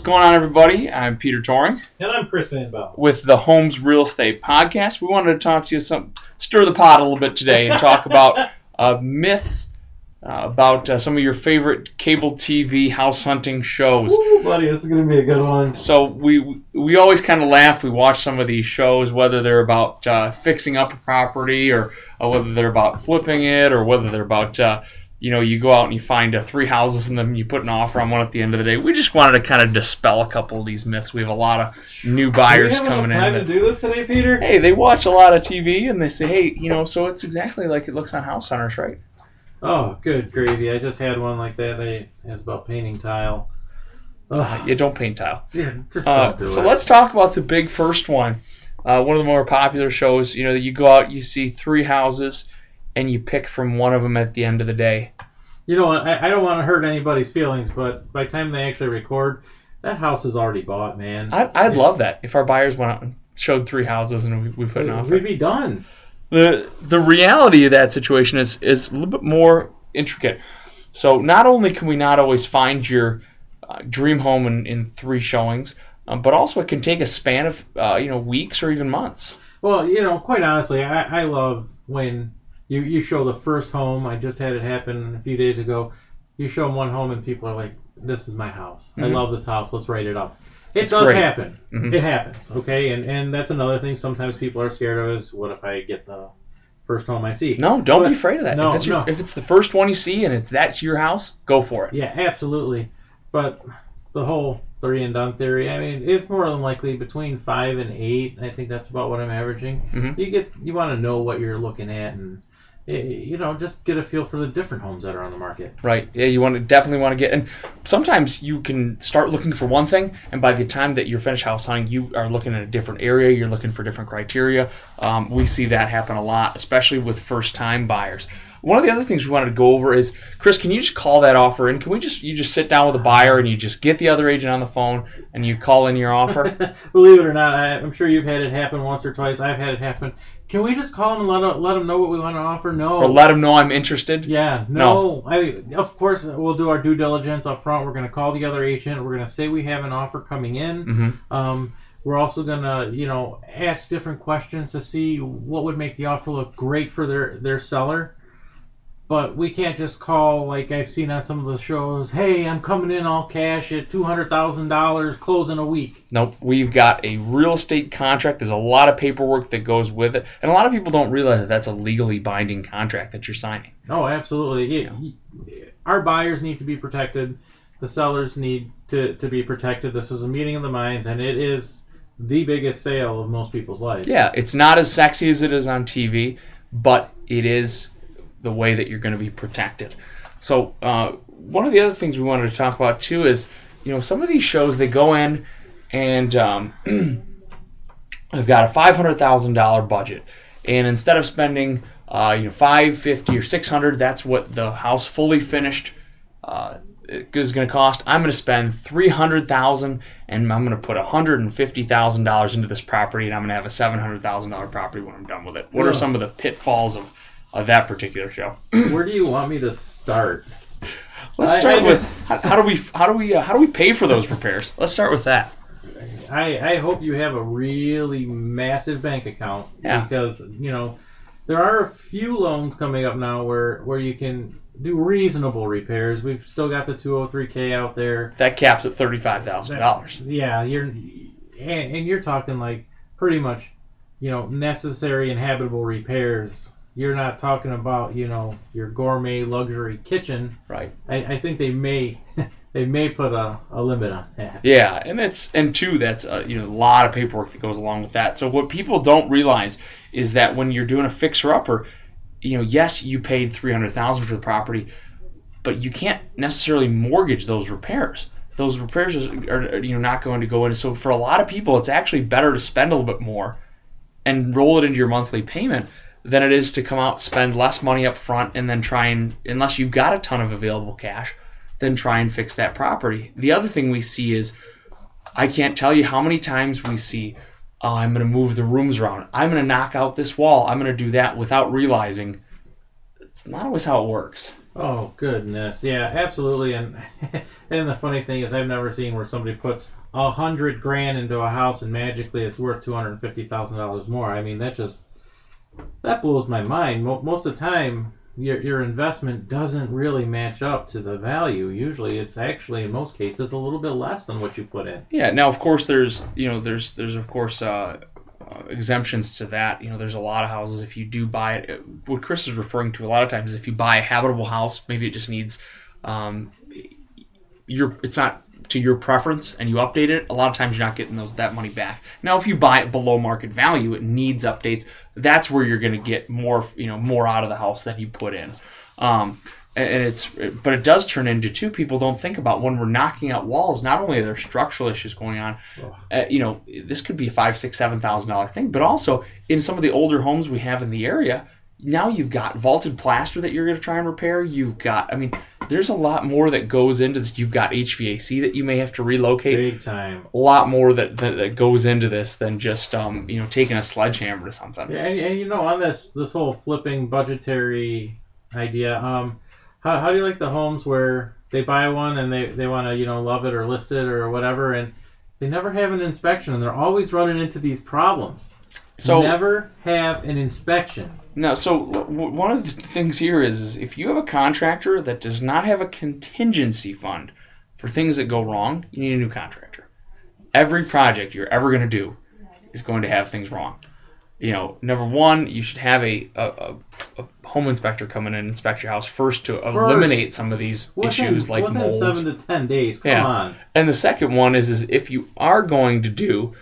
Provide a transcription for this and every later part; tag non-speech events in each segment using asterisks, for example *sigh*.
What's going on, everybody? I'm Peter Toring And I'm Chris Van Bell. with the Homes Real Estate Podcast. We wanted to talk to you some, stir the pot a little bit today, and talk about *laughs* uh, myths uh, about uh, some of your favorite cable TV house hunting shows. Ooh, buddy, this is going to be a good one. So we we always kind of laugh. We watch some of these shows, whether they're about uh, fixing up a property, or, whether they're about flipping it, or whether they're about uh, you know you go out and you find uh, three houses and then you put an offer on one at the end of the day. We just wanted to kind of dispel a couple of these myths. We have a lot of new Do buyers we have coming enough time in. to do this today, Peter? hey, they watch a lot of TV and they say, hey, you know, so it's exactly like it looks on House Hunters, right? Oh, good gravy. I just had one like that. They it was about painting tile. Ugh. You don't paint tile. Yeah, just Uh, don't do so it. let's talk about the big first one. Uh, one of the more popular shows. You know, you go out, you see three houses, and you pick from one of them at the end of the day. You know? I, I don't want to hurt anybody's feelings, but by the time they actually record, that house is already bought, man. I'd, I'd Yeah. love that if our buyers went out and showed three houses and we, we put an offer. We'd be done. the the reality of that situation is is a little bit more intricate. So not only can we not always find your uh, dream home in, in three showings, um, but also it can take a span of uh, you know weeks or even months. Well, you know, quite honestly, I, I love when you, you show the first home. I just had it happen a few days ago. You show them one home and people are like, "This is my house. I Mhm. love this house. Let's write it up." It It's does great. happen. Mhm. It happens. Okay, and and that's another thing. Sometimes people are scared of is what if I get the first home I see? No, don't But- be afraid of that. no, if, it's your, no. if it's the first one you see and it's that's your house, go for it. Yeah, absolutely. But the whole three and done theory, I mean, it's more than likely between five and eight. I think that's about what I'm averaging. Mhm. You get you want to know what you're looking at and you know just get a feel for the different homes that are on the market. Right. Yeah, you want to definitely want to get and sometimes you can start looking for one thing and by the time that you're finished house hunting, you are looking at a different area, you're looking for different criteria. Um, we see that happen a lot, especially with first time buyers. One of the other things we wanted to go over is Chris, can you just call that offer in? Can we just you just sit down with a buyer and you just get the other agent on the phone and you call in your offer? *laughs* Believe it or not, I, I'm sure you've had it happen once or twice. I've had it happen. Can we just call them and let let them know what we want to offer? No. or let them know I'm interested? Yeah, no. I of course we'll do our due diligence up front. We're going to call the other agent. We're going to say we have an offer coming in. Mhm. Um, we're also going to, you know, ask different questions to see what would make the offer look great for their their seller. But we can't just call like I've seen on some of the shows. Hey, I'm coming in all cash at two hundred thousand dollars, closing a week. Nope. We've got a real estate contract. There's a lot of paperwork that goes with it. And a lot of people don't realize that that's a legally binding contract that you're signing. Oh, absolutely. Yeah. Our buyers need to be protected. The sellers need to, to be protected. This is a meeting of the minds, and it is the biggest sale of most people's lives. Yeah, it's not as sexy as it is on TV, but it is the way that you're going to be protected. So, uh, one of the other things we wanted to talk about too is, you know, some of these shows they go in and um, *clears throat* they've got a five hundred thousand dollar budget, and instead of spending, uh, you know, five fifty or six hundred, that's what the house fully finished. Uh, is going to cost. I'm going to spend three hundred thousand, and I'm going to put hundred and fifty thousand dollars into this property, and I'm going to have a seven hundred thousand dollar property when I'm done with it. What are some of the pitfalls of, of that particular show? *clears throat* Where do you want me to start? Let's I- start I with just- how, how do we how do we uh, how do we pay for those repairs? Let's start with that. I, I hope you have a really massive bank account Yeah. because you know there are a few loans coming up now where where you can do reasonable repairs. We've still got the 203k out there. That caps at thirty five thousand dollars. Yeah, you're and, and you're talking like pretty much, you know, necessary and habitable repairs. You're not talking about you know your gourmet luxury kitchen. Right. I, I think they may *laughs* they may put a, a limit on that. Yeah, and it's and two, that's uh, you know a lot of paperwork that goes along with that. So what people don't realize is that when you're doing a fixer upper, you know, yes, you paid three hundred thousand for the property, but you can't necessarily mortgage those repairs. Those repairs are, are you know not going to go in. So for a lot of people, it's actually better to spend a little bit more and roll it into your monthly payment than it is to come out spend less money up front and then try and unless you've got a ton of available cash then try and fix that property. The other thing we see is i can't tell you how many times we see oh, i'm going to move the rooms around. I'm going to knock out this wall. I'm going to do that without realizing it's not always how it works. Oh goodness, yeah, absolutely. And *laughs* and the funny thing is, I've never seen where somebody puts a hundred grand into a house and magically it's worth two hundred fifty thousand dollars more. I mean, that just that blows my mind. Most of the time, your your investment doesn't really match up to the value. Usually, it's actually in most cases a little bit less than what you put in. Yeah. Now, of course, there's you know there's there's of course uh, uh, exemptions to that. You know, there's a lot of houses if you do buy it. uh, What Chris is referring to a lot of times is if you buy a habitable house, maybe it just needs um, your it's not to your preference and you update it. A lot of times you're not getting those that money back. Now, if you buy it below market value, it needs updates. That's where you're going to get more you know more out of the house than you put in. Um, and it's but it does turn into two people don't think about when we're knocking out walls not only are there structural issues going on uh, you know this could be a five six seven thousand dollar thing but also in some of the older homes we have in the area now you've got vaulted plaster that you're going to try and repair you've got i mean there's a lot more that goes into this you've got hvac that you may have to relocate Big time. a lot more that, that, that goes into this than just um, you know taking a sledgehammer to something Yeah, and, and you know, on this this whole flipping budgetary idea, um, how, how do you like the homes where they buy one and they, they want to you know love it or list it or whatever, and they never have an inspection and they're always running into these problems. So never have an inspection. No, so w- one of the things here is, is if you have a contractor that does not have a contingency fund for things that go wrong, you need a new contractor. Every project you're ever going to do is going to have things wrong. You know, number one, you should have a, a, a, home inspector come in and inspect your house first to eliminate some of these Within, issues like within mold. seven to ten days. Come Yeah. on. And the second one is, is if you are going to do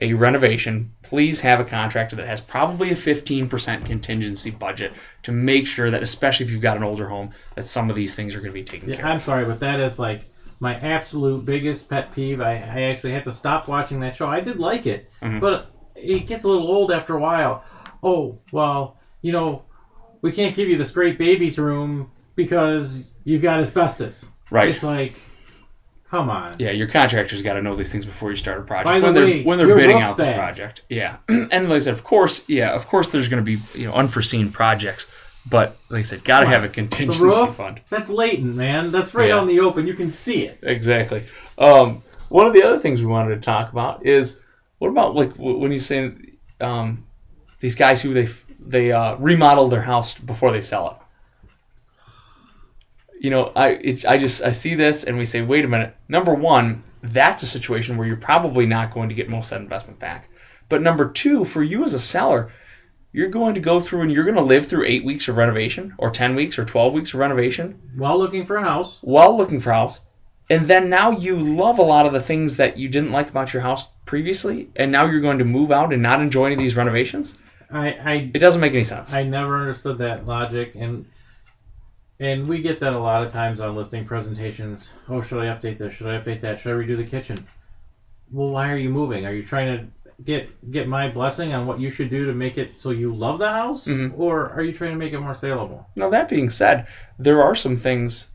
a renovation, please have a contractor that has probably a 15% contingency budget to make sure that, especially if you've got an older home, that some of these things are going to be taken Yeah, care I'm of. sorry, but that is like my absolute biggest pet peeve. I, I actually had to stop watching that show. I did like it, Mhm. but it gets a little old after a while. Oh, well, you know, we can't give you this great baby's room because you've got asbestos. Right. It's like, come on. Yeah, your contractor's got to know these things before you start a project. By the when way, they're when they're bidding out this bad. project. Yeah. *clears throat* and like I said, of course, yeah, of course there's going to be, you know, unforeseen projects, but like I said, got to have on. a The contingency roof, fund. that's latent, man. That's right Yeah. in the open. You can see it. Exactly. Um, one of the other things we wanted to talk about is what about like when you say um, these guys who they they uh, remodel their house before they sell it. You know, I it's I just I see this and we say, wait a minute. Number one, that's a situation where you're probably not going to get most of that investment back. But number two, for you as a seller, you're going to go through and you're going to live through eight weeks of renovation, or ten weeks, or twelve weeks of renovation, While looking for a house, while looking for a house, and then now you love a lot of the things that you didn't like about your house previously, and now you're going to move out and not enjoy any of these renovations. I, I It doesn't make any sense. I never understood that logic, and and we get that a lot of times on listing presentations. Oh, should I update this? Should I update that? Should I redo the kitchen? Well, why are you moving? Are you trying to get get my blessing on what you should do to make it so you love the house, Mhm. or are you trying to make it more saleable? Now that being said, there are some things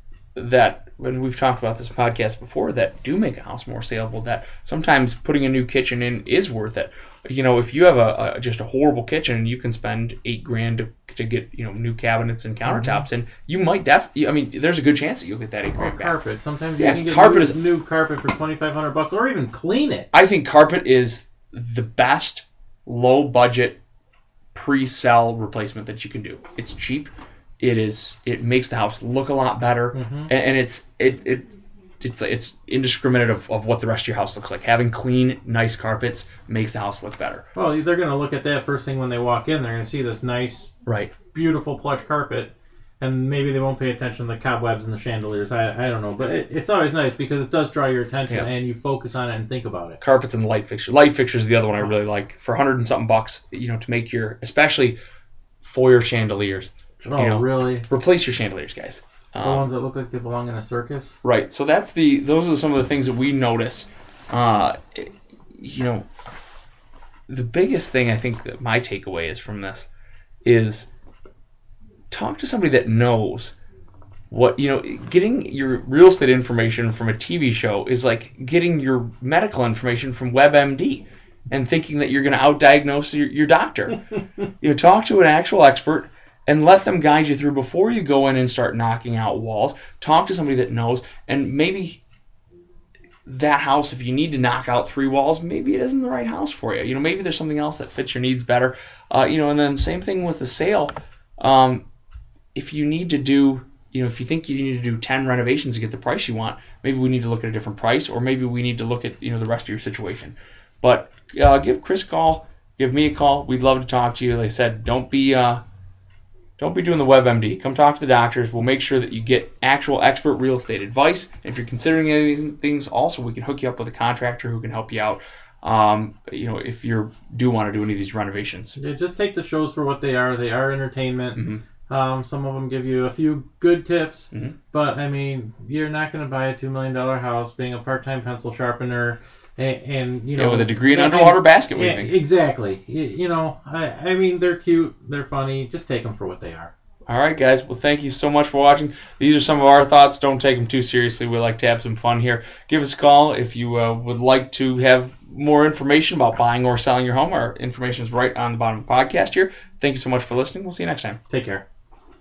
that when we've talked about this podcast before that do make a house more saleable. That sometimes putting a new kitchen in is worth it. You know, if you have a, a just a horrible kitchen, you can spend eight grand to, to get you know new cabinets and countertops, mm-hmm. and you might def. I mean, there's a good chance that you'll get that eight Or grand back. carpet. Sometimes Yeah, you can get carpet new, is- new carpet for twenty five hundred bucks, or even clean it. I think carpet is the best low budget pre-sell replacement that you can do. It's cheap. It is. It makes the house look a lot better, Mhm. and, and it's it, it it's it's indiscriminate of, of what the rest of your house looks like. Having clean, nice carpets makes the house look better. Well, they're gonna look at that first thing when they walk in. They're gonna see this nice Right. beautiful plush carpet, and maybe they won't pay attention to the cobwebs and the chandeliers. I, I don't know, but it, it's always nice because it does draw your attention Yeah. and you focus on it and think about it. Carpets and light fixture. Light fixtures is the other one I really like. For a hundred and something bucks, you know, to make your especially foyer chandeliers. Oh, You know, really? Replace your chandeliers, guys. The Um, ones that look like they belong in a circus? Right. So that's the those are some of the things that we notice. Uh, you know, the biggest thing I think that my takeaway is from this is talk to somebody that knows what you know. Getting your real estate information from a TV show is like getting your medical information from WebMD and thinking that you're going to outdiagnose your, your doctor. *laughs* you know, talk to an actual expert and let them guide you through before you go in and start knocking out walls. Talk to somebody that knows, and maybe that house, if you need to knock out three walls, maybe it isn't the right house for you. You know, maybe there's something else that fits your needs better. Uh, you know, and then same thing with the sale. Um, if you need to do, you know, if you think you need to do 10 renovations to get the price you want, maybe we need to look at a different price, or maybe we need to look at, you know, the rest of your situation. But uh, give Chris a call, give me a call. We'd love to talk to you. Like I said, don't be uh, don't be doing the WebMD. Come talk to the doctors. We'll make sure that you get actual expert real estate advice. And if you're considering any of these things, also we can hook you up with a contractor who can help you out. Um, you know, if you do want to do any of these renovations. Yeah, just take the shows for what they are. They are entertainment. Mhm. Um, some of them give you a few good tips, Mhm. but I mean, you're not going to buy a two million dollar house being a part-time pencil sharpener, and, and you know, Yeah, with a degree in and- underwater basket Yeah, weaving. exactly. You, you know, I, I mean, they're cute, they're funny. Just take them for what they are. All right, guys. Well, thank you so much for watching. These are some of our thoughts. Don't take them too seriously. We like to have some fun here. Give us a call if you uh, would like to have more information about buying or selling your home. Our information is right on the bottom of the podcast here. Thank you so much for listening. We'll see you next time. Take care.